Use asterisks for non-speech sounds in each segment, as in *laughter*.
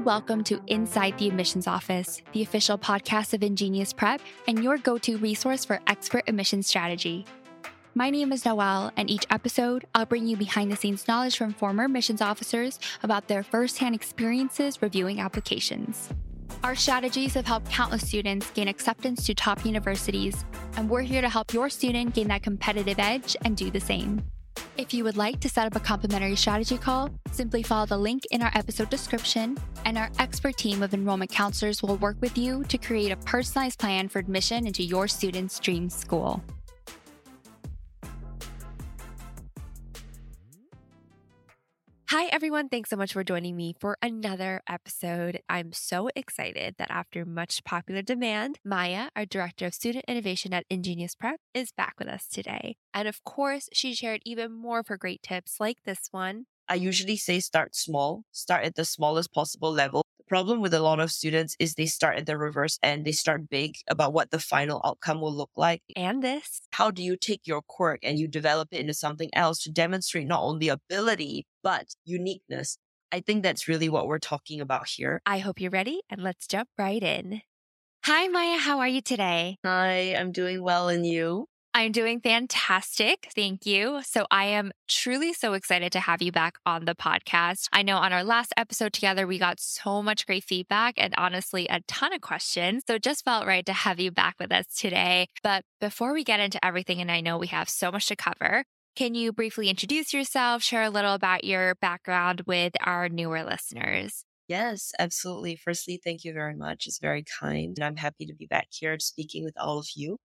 and welcome to Inside the Admissions Office, the official podcast of InGenius Prep and your go to resource for expert admissions strategy. My name is Noel, and each episode, I'll bring you behind the scenes knowledge from former admissions officers about their firsthand experiences reviewing applications. Our strategies have helped countless students gain acceptance to top universities, and we're here to help your student gain that competitive edge and do the same. If you would like to set up a complimentary strategy call, simply follow the link in our episode description, and our expert team of enrollment counselors will work with you to create a personalized plan for admission into your student's dream school. Hi, everyone. Thanks so much for joining me for another episode. I'm so excited that after much popular demand, Maya, our Director of Student Innovation at InGenius Prep, is back with us today. And of course, she shared even more of her great tips like this one. I usually say start small, start at the smallest possible level problem with a lot of students is they start at the reverse end. They start big about what the final outcome will look like. And this. How do you take your quirk and you develop it into something else to demonstrate not only ability, but uniqueness? I think that's really what we're talking about here. I hope you're ready and let's jump right in. Hi, Maya. How are you today? Hi, I'm doing well. And you? I'm doing fantastic. Thank you. So, I am truly so excited to have you back on the podcast. I know on our last episode together, we got so much great feedback and honestly a ton of questions. So, it just felt right to have you back with us today. But before we get into everything, and I know we have so much to cover, can you briefly introduce yourself, share a little about your background with our newer listeners? Yes, absolutely. Firstly, thank you very much. It's very kind. And I'm happy to be back here speaking with all of you.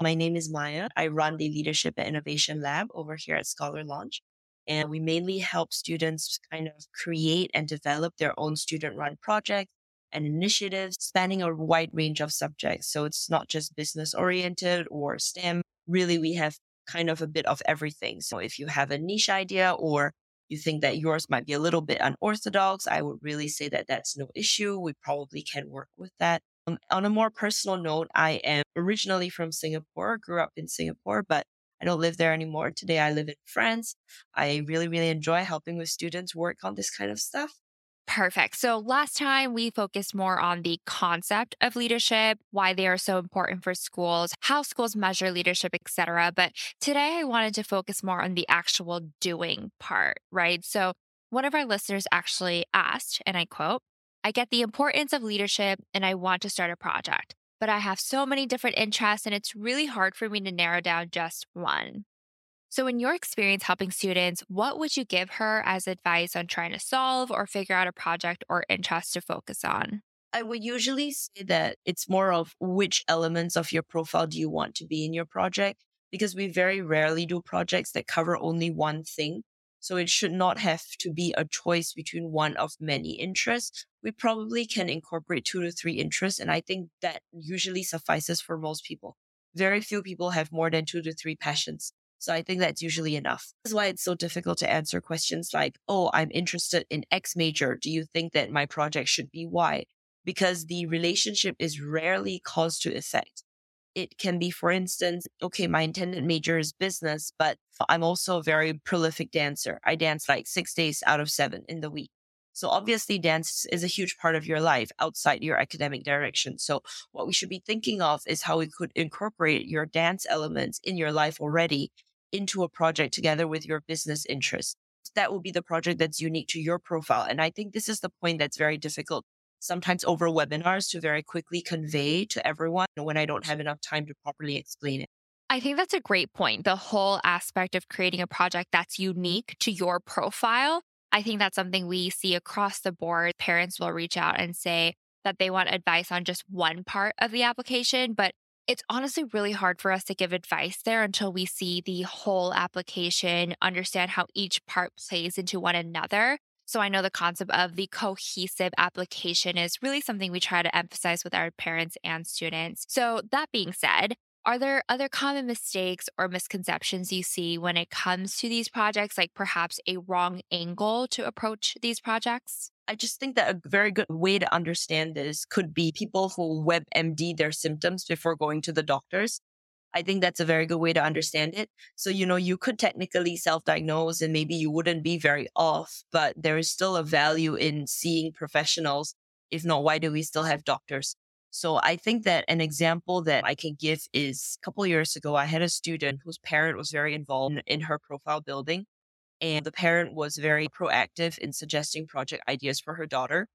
My name is Maya. I run the Leadership and Innovation Lab over here at Scholar Launch. And we mainly help students kind of create and develop their own student run projects and initiatives spanning a wide range of subjects. So it's not just business oriented or STEM. Really, we have kind of a bit of everything. So if you have a niche idea or you think that yours might be a little bit unorthodox, I would really say that that's no issue. We probably can work with that. Um, on a more personal note, I am originally from Singapore, grew up in Singapore, but I don't live there anymore. Today I live in France. I really, really enjoy helping with students work on this kind of stuff. Perfect. So last time we focused more on the concept of leadership, why they are so important for schools, how schools measure leadership, etc. But today I wanted to focus more on the actual doing part, right? So one of our listeners actually asked, and I quote, I get the importance of leadership and I want to start a project, but I have so many different interests and it's really hard for me to narrow down just one. So, in your experience helping students, what would you give her as advice on trying to solve or figure out a project or interest to focus on? I would usually say that it's more of which elements of your profile do you want to be in your project? Because we very rarely do projects that cover only one thing. So it should not have to be a choice between one of many interests. We probably can incorporate two to three interests. And I think that usually suffices for most people. Very few people have more than two to three passions. So I think that's usually enough. That's why it's so difficult to answer questions like, Oh, I'm interested in X major. Do you think that my project should be Y? Because the relationship is rarely cause to effect. It can be, for instance, okay, my intended major is business, but I'm also a very prolific dancer. I dance like six days out of seven in the week. So obviously dance is a huge part of your life outside your academic direction. So what we should be thinking of is how we could incorporate your dance elements in your life already into a project together with your business interests. That will be the project that's unique to your profile. And I think this is the point that's very difficult sometimes over webinars to very quickly convey to everyone when I don't have enough time to properly explain it. I think that's a great point. The whole aspect of creating a project that's unique to your profile. I think that's something we see across the board. Parents will reach out and say that they want advice on just one part of the application, but it's honestly really hard for us to give advice there until we see the whole application, understand how each part plays into one another. So I know the concept of the cohesive application is really something we try to emphasize with our parents and students. So that being said, are there other common mistakes or misconceptions you see when it comes to these projects, like perhaps a wrong angle to approach these projects? I just think that a very good way to understand this could be people who WebMD their symptoms before going to the doctors. I think that's a very good way to understand it. So, you know, you could technically self diagnose and maybe you wouldn't be very off, but there is still a value in seeing professionals. If not, why do we still have doctors? So I think that an example that I can give is a couple years ago, I had a student whose parent was very involved in, in her profile building. And the parent was very proactive in suggesting project ideas for her daughter.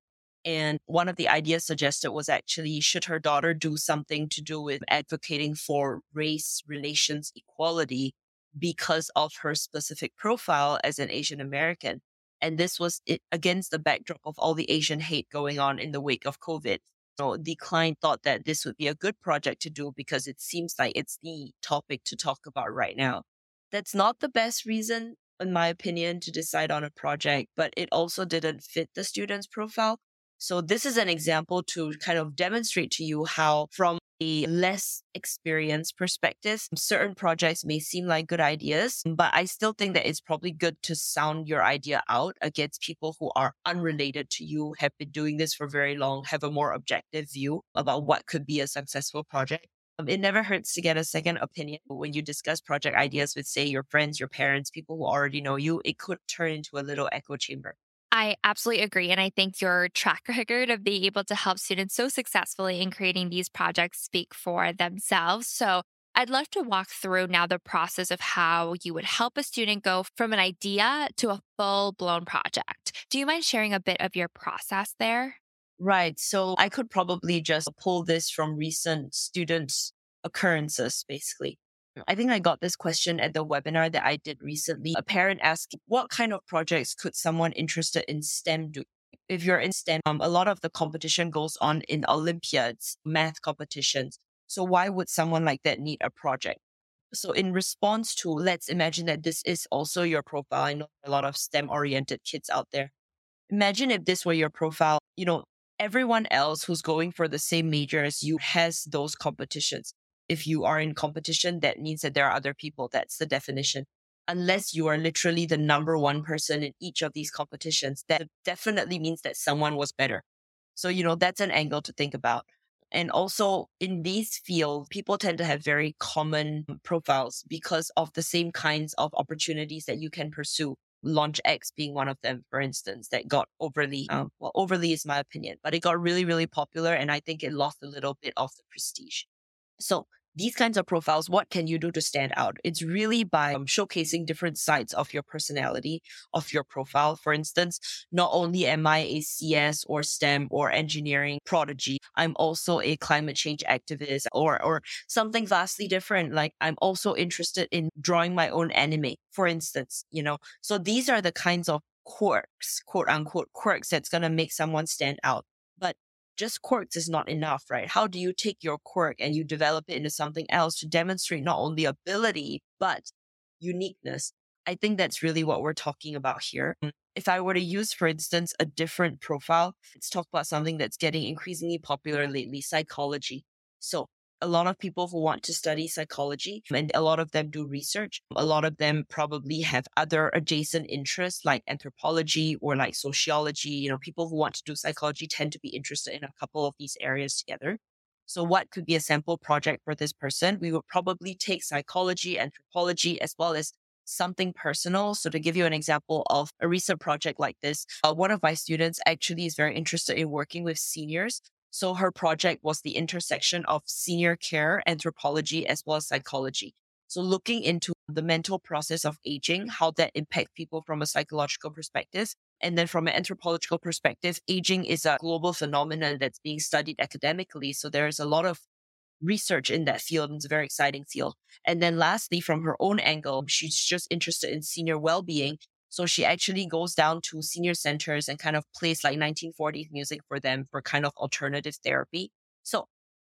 And one of the ideas suggested was actually should her daughter do something to do with advocating for race relations equality because of her specific profile as an Asian American. And this was against the backdrop of all the Asian hate going on in the wake of COVID. So the client thought that this would be a good project to do because it seems like it's the topic to talk about right now. That's not the best reason, in my opinion, to decide on a project, but it also didn't fit the student's profile. So this is an example to kind of demonstrate to you how from a less experienced perspective, certain projects may seem like good ideas, but I still think that it's probably good to sound your idea out against people who are unrelated to you, have been doing this for very long, have a more objective view about what could be a successful project. Um, it never hurts to get a second opinion when you discuss project ideas with, say, your friends, your parents, people who already know you. It could turn into a little echo chamber. I absolutely agree. And I think your track *laughs* record of being able to help students so successfully in creating these projects speak for themselves. So I'd love to walk through now the process of how you would help a student go from an idea to a full blown project. Do you mind sharing a bit of your process there? Right. So I could probably just pull this from recent students' occurrences, basically. I think I got this question at the webinar that I did recently. A parent asked, what kind of projects could someone interested in STEM do? If you're in STEM, um, a lot of the competition goes on in Olympiads, math competitions. So why would someone like that need a project? So in response to, let's imagine that this is also your profile. I know a lot of STEM oriented kids out there. Imagine if this were your profile, you know, everyone else who's going for the same major as you has those competitions if you are in competition, that means that there are other people. That's the definition. Unless you are literally the number one person in each of these competitions, that definitely means that someone was better. So, you know, that's an angle to think about. And also in these fields, people tend to have very common profiles because of the same kinds of opportunities that you can pursue. LaunchX being one of them, for instance, that got overly, um, well, overly is my opinion, but it got really, really popular. And I think it lost a little bit of the prestige. So these kinds of profiles, what can you do to stand out? It's really by um, showcasing different sides of your personality, of your profile. For instance, not only am I a CS or STEM or engineering prodigy, I'm also a climate change activist or, or something vastly different. Like I'm also interested in drawing my own anime, for instance, you know? So these are the kinds of quirks, quote unquote quirks that's going to make someone stand out. Just quirks is not enough, right? How do you take your quirk and you develop it into something else to demonstrate not only ability, but uniqueness? I think that's really what we're talking about here. Mm, if I were to use, for instance, a different profile, let's talk about something that's getting increasingly popular lately psychology. So, a lot of people who want to study psychology and a lot of them do research. A lot of them probably have other adjacent interests like anthropology or like sociology. You know, people who want to do psychology tend to be interested in a couple of these areas together. So what could be a sample project for this person? We would probably take psychology, anthropology, as well as something personal. So to give you an example of a recent project like this, uh, one of my students actually is very interested in working with seniors so her project was the intersection of senior care, anthropology, as well as psychology. So looking into the mental process of aging, how that impacts people from a psychological perspective. And then from an anthropological perspective, aging is a global phenomenon that's being studied academically. So there's a lot of research in that field. And it's a very exciting field. And then lastly, from her own angle, she's just interested in senior well-being. So she actually goes down to senior centers and kind of plays like 1940s music for them for kind of alternative therapy. So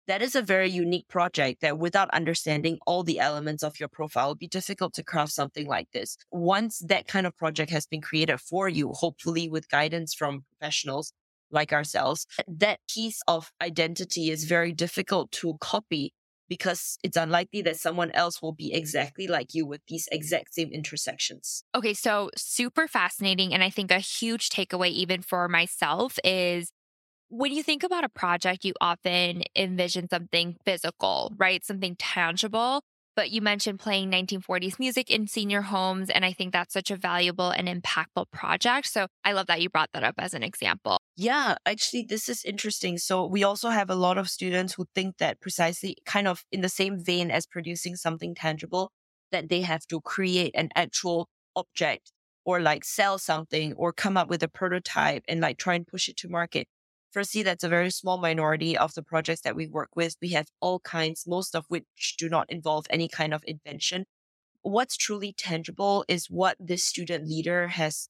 that is a very unique project that without understanding all the elements of your profile would be difficult to craft something like this. Once that kind of project has been created for you, hopefully with guidance from professionals like ourselves, that piece of identity is very difficult to copy because it's unlikely that someone else will be exactly like you with these exact same intersections. Okay, so super fascinating. And I think a huge takeaway, even for myself, is when you think about a project, you often envision something physical, right? Something tangible. But you mentioned playing 1940s music in senior homes. And I think that's such a valuable and impactful project. So I love that you brought that up as an example. Yeah, actually, this is interesting. So we also have a lot of students who think that precisely kind of in the same vein as producing something tangible, that they have to create an actual object or like sell something or come up with a prototype and like try and push it to market. Firstly, that's a very small minority of the projects that we work with. We have all kinds, most of which do not involve any kind of invention. What's truly tangible is what this student leader has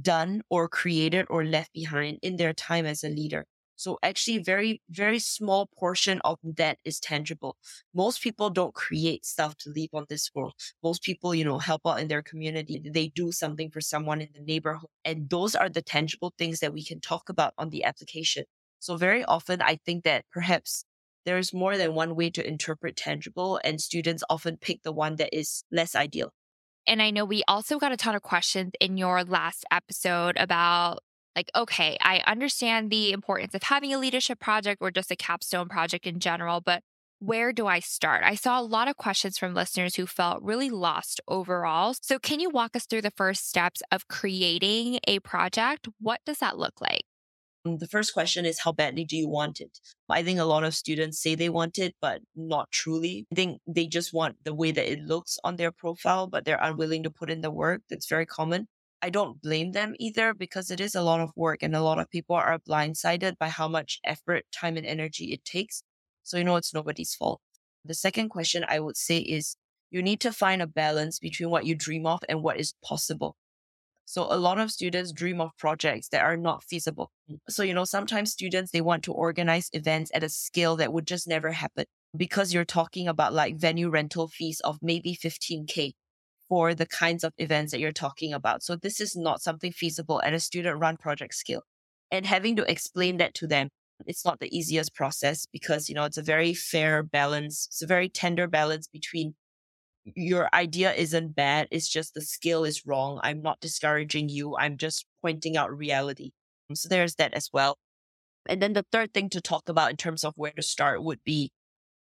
done or created or left behind in their time as a leader. So actually very, very small portion of that is tangible. Most people don't create stuff to leave on this world. Most people, you know, help out in their community. They do something for someone in the neighborhood. And those are the tangible things that we can talk about on the application. So very often I think that perhaps there's more than one way to interpret tangible and students often pick the one that is less ideal. And I know we also got a ton of questions in your last episode about like, okay, I understand the importance of having a leadership project or just a capstone project in general, but where do I start? I saw a lot of questions from listeners who felt really lost overall. So, can you walk us through the first steps of creating a project? What does that look like? Mm, the first question is how badly do you want it? I think a lot of students say they want it, but not truly. I think they just want the way that it looks on their profile, but they're unwilling to put in the work. That's very common. I don't blame them either because it is a lot of work and a lot of people are blindsided by how much effort, time, and energy it takes. So, you know, it's nobody's fault. The second question I would say is you need to find a balance between what you dream of and what is possible. So a lot of students dream of projects that are not feasible. Mm. So, you know, sometimes students, they want to organize events at a scale that would just never happen because you're talking about like venue rental fees of maybe 15K for the kinds of events that you're talking about. So this is not something feasible at a student run project scale. And having to explain that to them, it's not the easiest process because, you know, it's a very fair balance. It's a very tender balance between your idea isn't bad. It's just the skill is wrong. I'm not discouraging you. I'm just pointing out reality. Um, so there's that as well. And then the third thing to talk about in terms of where to start would be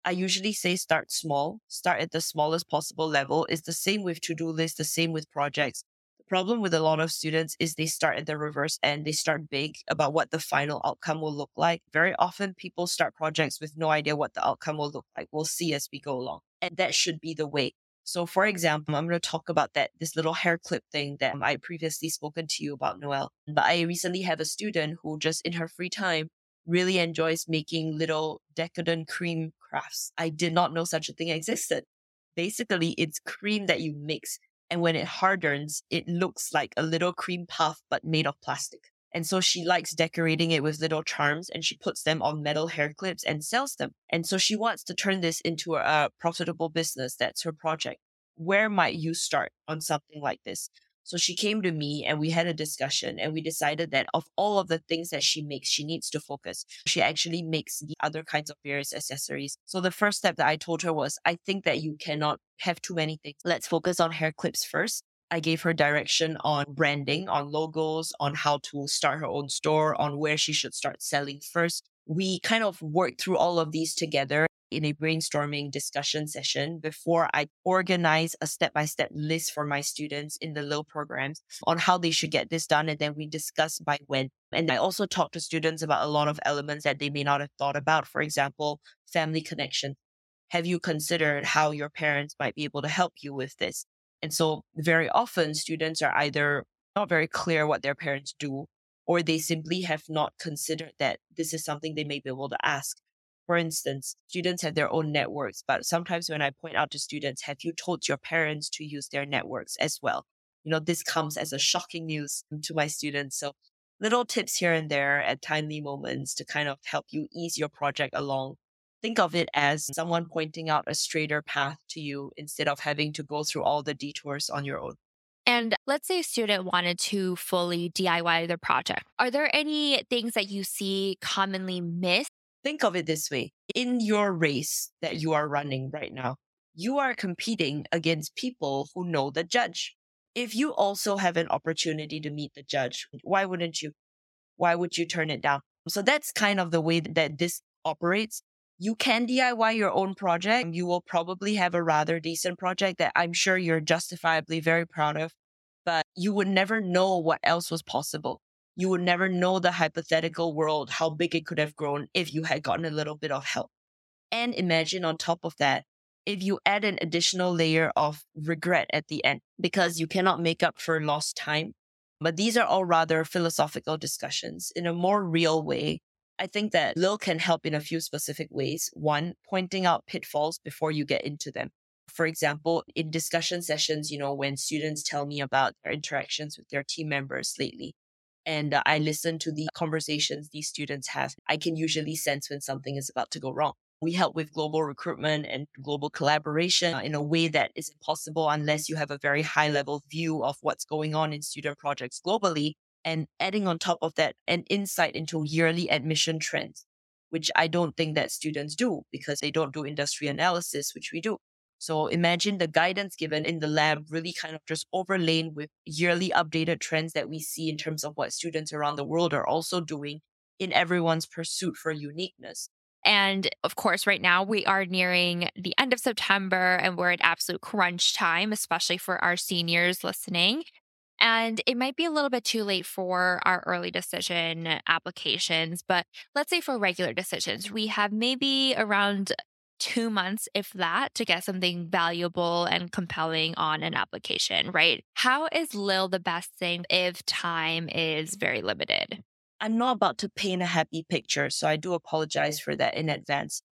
I usually say start small, start at the smallest possible level. It's the same with to do lists, the same with projects. Problem with a lot of students is they start at the reverse end. They start big about what the final outcome will look like. Very often people start projects with no idea what the outcome will look like. We'll see as we go along. And that should be the way. So for example, I'm going to talk about that, this little hair clip thing that I previously spoken to you about, Noel. But I recently have a student who just in her free time really enjoys making little decoden cream crafts. I did not know such a thing existed. Basically, it's cream that you mix. And when it hardens, it looks like a little cream puff, but made of plastic. And so she likes decorating it with little charms and she puts them on metal hair clips and sells them. And so she wants to turn this into a profitable business. That's her project. Where might you start on something like this? So she came to me and we had a discussion and we decided that of all of the things that she makes, she needs to focus. She actually makes the other kinds of various accessories. So the first step that I told her was, I think that you cannot have too many things. Let's focus on hair clips first. I gave her direction on branding, on logos, on how to start her own store, on where she should start selling first. We kind of worked through all of these together in a brainstorming discussion session before I organize a step by step list for my students in the low programs on how they should get this done. And then we discuss by when. And I also talk to students about a lot of elements that they may not have thought about. For example, family connection. Have you considered how your parents might be able to help you with this? And so very often students are either not very clear what their parents do, or they simply have not considered that this is something they may be able to ask. For instance, students have their own networks, but sometimes when I point out to students, have you told your parents to use their networks as well? You know, this comes as a shocking news to my students. So little tips here and there at timely moments to kind of help you ease your project along. Think of it as someone pointing out a straighter path to you instead of having to go through all the detours on your own. And let's say a student wanted to fully DIY their project. Are there any things that you see commonly missed Think of it this way. In your race that you are running right now, you are competing against people who know the judge. If you also have an opportunity to meet the judge, why wouldn't you? Why would you turn it down? So that's kind of the way that this operates. You can DIY your own project. You will probably have a rather decent project that I'm sure you're justifiably very proud of, but you would never know what else was possible. You would never know the hypothetical world, how big it could have grown if you had gotten a little bit of help. And imagine on top of that, if you add an additional layer of regret at the end because you cannot make up for lost time. But these are all rather philosophical discussions in a more real way I think that Lil can help in a few specific ways. One, pointing out pitfalls before you get into them. For example, in discussion sessions, you know, when students tell me about their interactions with their team members lately, and uh, I listen to the conversations these students have, I can usually sense when something is about to go wrong. We help with global recruitment and global collaboration in a way that is impossible unless you have a very high level view of what's going on in student projects globally and adding on top of that an insight into yearly admission trends, which I don't think that students do because they don't do industry analysis, which we do. So imagine the guidance given in the lab really kind of just overlain with yearly updated trends that we see in terms of what students around the world are also doing in everyone's pursuit for uniqueness. And of course, right now we are nearing the end of September and we're at absolute crunch time, especially for our seniors listening. And it might be a little bit too late for our early decision applications, but let's say for regular decisions, we have maybe around two months, if that, to get something valuable and compelling on an application, right? How is Lil the best thing if time is very limited? I'm not about to paint a happy picture, so I do apologize for that in advance.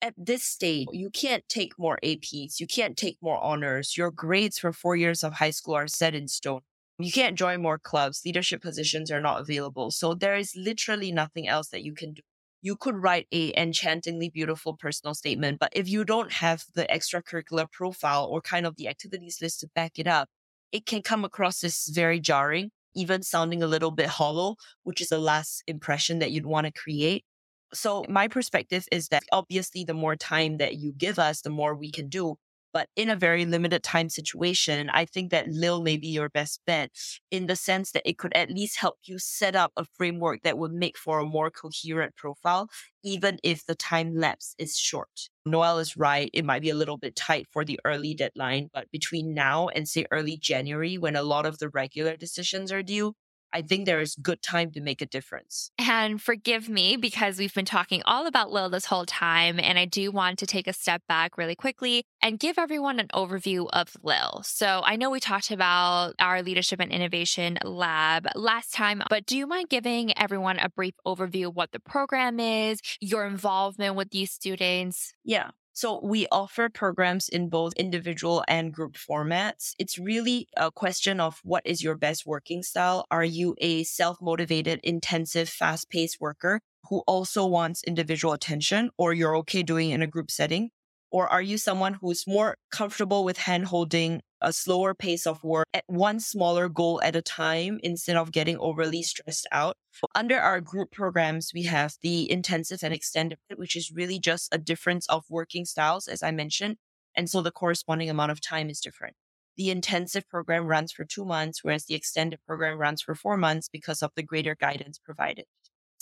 At this stage, you can't take more APs, you can't take more honors. Your grades for four years of high school are set in stone. You can't join more clubs. Leadership positions are not available. So there is literally nothing else that you can do. You could write a enchantingly beautiful personal statement, but if you don't have the extracurricular profile or kind of the activities list to back it up, it can come across as very jarring, even sounding a little bit hollow, which is the last impression that you'd want to create. So my perspective is that obviously the more time that you give us, the more we can do. But in a very limited time situation, I think that Lil may be your best bet in the sense that it could at least help you set up a framework that would make for a more coherent profile, even if the time lapse is short. Noel is right. It might be a little bit tight for the early deadline, but between now and say early January, when a lot of the regular decisions are due, I think there is good time to make a difference. And forgive me because we've been talking all about Lil this whole time. And I do want to take a step back really quickly and give everyone an overview of Lil. So I know we talked about our leadership and innovation lab last time, but do you mind giving everyone a brief overview of what the program is, your involvement with these students? Yeah. So we offer programs in both individual and group formats. It's really a question of what is your best working style? Are you a self-motivated, intensive, fast-paced worker who also wants individual attention or you're okay doing in a group setting? Or are you someone who's more comfortable with hand holding a slower pace of work at one smaller goal at a time instead of getting overly stressed out? Under our group programs, we have the intensive and extended, which is really just a difference of working styles, as I mentioned. And so the corresponding amount of time is different. The intensive program runs for two months, whereas the extended program runs for four months because of the greater guidance provided.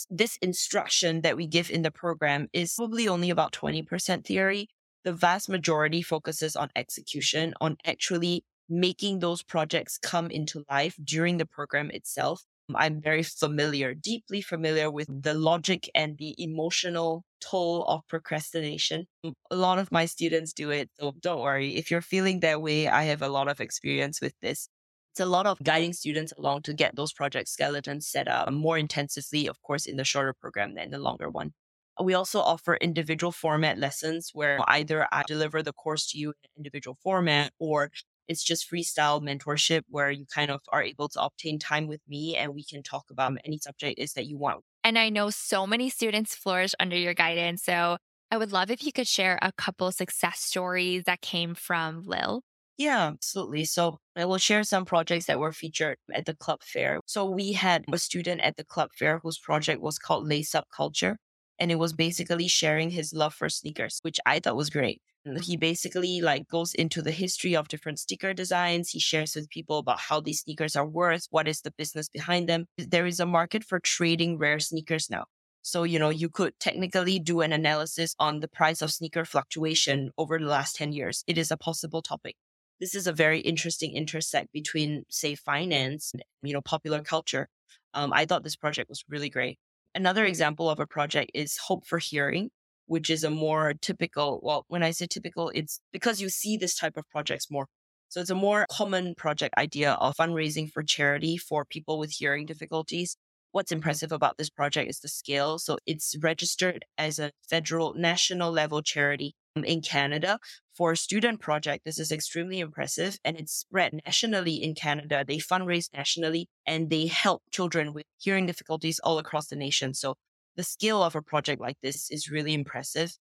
This instruction that we give in the program is probably only about 20% theory the vast majority focuses on execution, on actually making those projects come into life during the program itself. I'm very familiar, deeply familiar with the logic and the emotional toll of procrastination. A lot of my students do it. So don't worry. If you're feeling that way, I have a lot of experience with this. It's a lot of guiding students along to get those project skeletons set up more intensively, of course, in the shorter program than the longer one. We also offer individual format lessons where either I deliver the course to you in individual format or it's just freestyle mentorship where you kind of are able to obtain time with me and we can talk about any subject is that you want. And I know so many students flourish under your guidance. So I would love if you could share a couple success stories that came from Lil. Yeah, absolutely. So I will share some projects that were featured at the club fair. So we had a student at the club fair whose project was called Lace Up Culture and it was basically sharing his love for sneakers, which I thought was great. He basically like goes into the history of different sneaker designs. He shares with people about how these sneakers are worth, what is the business behind them. There is a market for trading rare sneakers now. So, you know, you could technically do an analysis on the price of sneaker fluctuation over the last 10 years. It is a possible topic. This is a very interesting intersect between, say, finance and, you know, popular culture. Um, I thought this project was really great. Another example of a project is Hope for Hearing, which is a more typical, well, when I say typical, it's because you see this type of projects more. So it's a more common project idea of fundraising for charity for people with hearing difficulties. What's impressive about this project is the scale. So it's registered as a federal national level charity in Canada for a student project. This is extremely impressive and it's spread nationally in Canada. They fundraise nationally and they help children with hearing difficulties all across the nation. So the scale of a project like this is really impressive.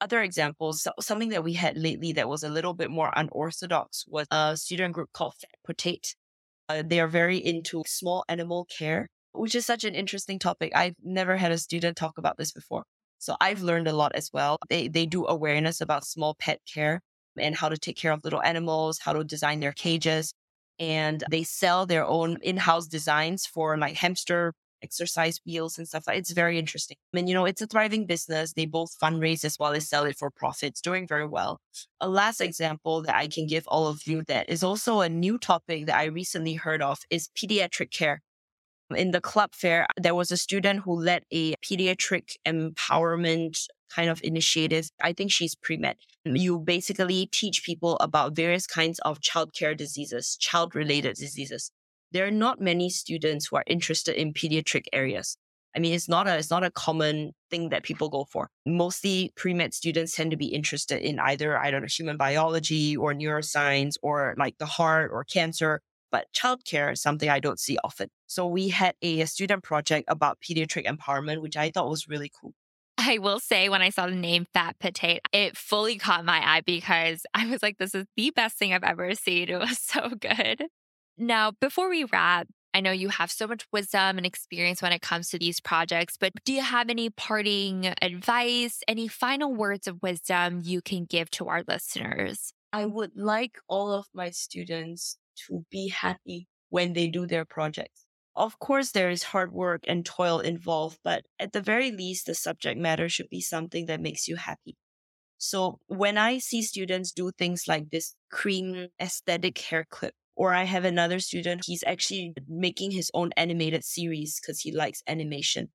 Other examples, so something that we had lately that was a little bit more unorthodox was a student group called Fat Potato. Uh, they are very into small animal care which is such an interesting topic. I've never had a student talk about this before. So I've learned a lot as well. They they do awareness about small pet care and how to take care of little animals, how to design their cages, and they sell their own in-house designs for like hamster exercise wheels and stuff. It's very interesting. I mean, you know, it's a thriving business. They both fundraise as well as sell it for profits, doing very well. A last example that I can give all of you that is also a new topic that I recently heard of is pediatric care. In the club fair, there was a student who led a pediatric empowerment kind of initiative. I think she's pre med. You basically teach people about various kinds of childcare diseases, child related diseases. There are not many students who are interested in pediatric areas. I mean, it's not a it's not a common thing that people go for. Mostly pre med students tend to be interested in either I don't know human biology or neuroscience or like the heart or cancer but childcare is something I don't see often. So we had a, a student project about pediatric empowerment, which I thought was really cool. I will say when I saw the name Fat Potato, it fully caught my eye because *laughs* I was like, this is the best thing I've ever seen. It was *laughs* so good. Now, before we wrap, I know you have so much wisdom and experience when it comes to these projects, but do you have any parting advice, any final words of wisdom you can give to our listeners? I would like all of my students to be happy when they do their projects. Of course, there is hard work and toil involved, but at the very least, the subject matter should be something that makes you happy. So when I see students do things like this cream aesthetic hair clip, or I have another student, he's actually making his own animated series because he likes animation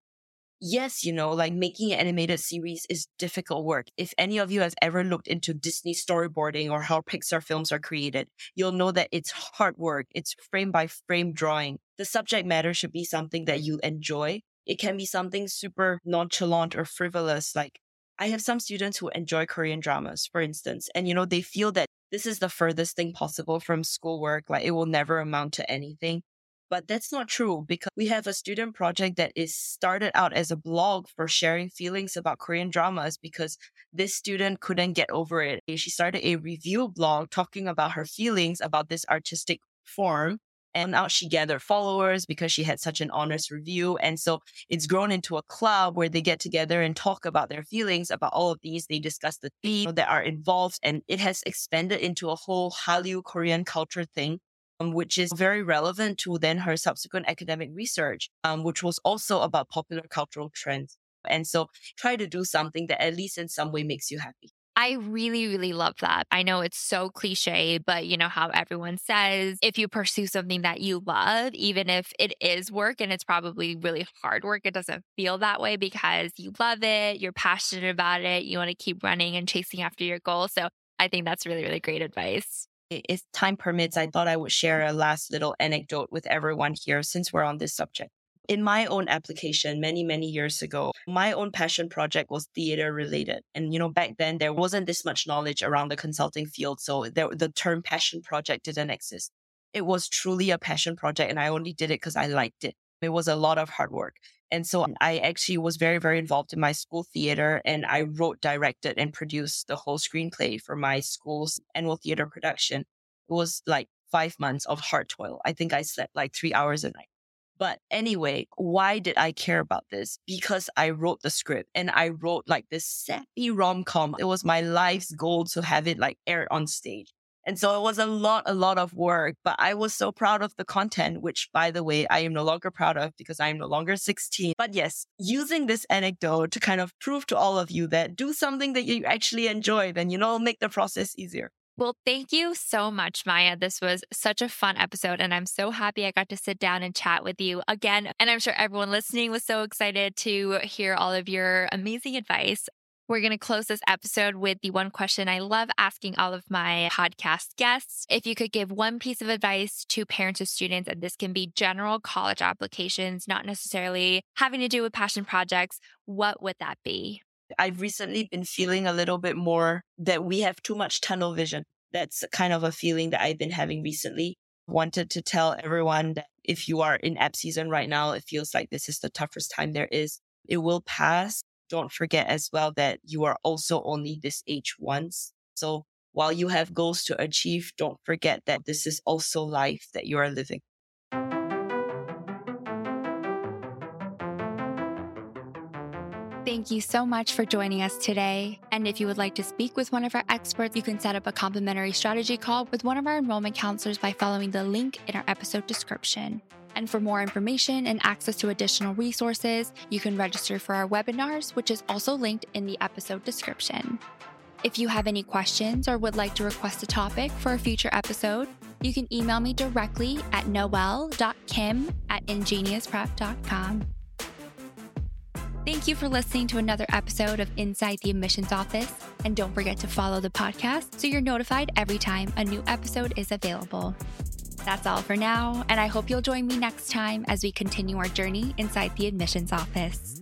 yes, you know, like making an animated series is difficult work. If any of you has ever looked into Disney storyboarding or how Pixar films are created, you'll know that it's hard work. It's frame by frame drawing. The subject matter should be something that you enjoy. It can be something super nonchalant or frivolous. Like I have some students who enjoy Korean dramas, for instance, and you know, they feel that this is the furthest thing possible from schoolwork. Like it will never amount to anything. But that's not true because we have a student project that is started out as a blog for sharing feelings about Korean dramas because this student couldn't get over it. She started a review blog talking about her feelings about this artistic form. And now she gathered followers because she had such an honest review. And so it's grown into a club where they get together and talk about their feelings about all of these. They discuss the themes that are involved and it has expanded into a whole Hallyu Korean culture thing which is very relevant to then her subsequent academic research, um, which was also about popular cultural trends. And so try to do something that at least in some way makes you happy. I really, really love that. I know it's so cliche, but you know how everyone says if you pursue something that you love, even if it is work and it's probably really hard work, it doesn't feel that way because you love it, you're passionate about it, you want to keep running and chasing after your goal. So I think that's really, really great advice if time permits, I thought I would share a last little anecdote with everyone here since we're on this subject. In my own application many, many years ago, my own passion project was theater related. And, you know, back then there wasn't this much knowledge around the consulting field. So there, the term passion project didn't exist. It was truly a passion project and I only did it because I liked it. It was a lot of hard work. And so mm. I actually was very, very involved in my school theater and I wrote, directed, and produced the whole screenplay for my school's annual theater production. It was like five months of hard toil. I think I slept like three hours a night. But anyway, why did I care about this? Because I wrote the script and I wrote like this sappy rom com. It was my life's goal to have it like aired on stage. And so it was a lot, a lot of work, but I was so proud of the content, which by the way, I am no longer proud of because I am no longer 16. But yes, using this anecdote to kind of prove to all of you that do something that you actually enjoy, then, you know, make the process easier. Well, thank you so much, Maya. This was such a fun episode, and I'm so happy I got to sit down and chat with you again. And I'm sure everyone listening was so excited to hear all of your amazing advice. We're going to close this episode with the one question I love asking all of my podcast guests. If you could give one piece of advice to parents of students, and this can be general college applications, not necessarily having to do with passion projects, what would that be? I've recently been feeling a little bit more that we have too much tunnel vision. That's kind of a feeling that I've been having recently. Wanted to tell everyone that if you are in app season right now, it feels like this is the toughest time there is. It will pass don't forget as well that you are also only this age once. So while you have goals to achieve, don't forget that this is also life that you are living. Thank you so much for joining us today. And if you would like to speak with one of our experts, you can set up a complimentary strategy call with one of our enrollment counselors by following the link in our episode description. And for more information and access to additional resources, you can register for our webinars, which is also linked in the episode description. If you have any questions or would like to request a topic for a future episode, you can email me directly at noel.kim at ingeniusprep.com. Thank you for listening to another episode of Inside the Admissions Office. And don't forget to follow the podcast so you're notified every time a new episode is available. That's all for now, and I hope you'll join me next time as we continue our journey inside the admissions office.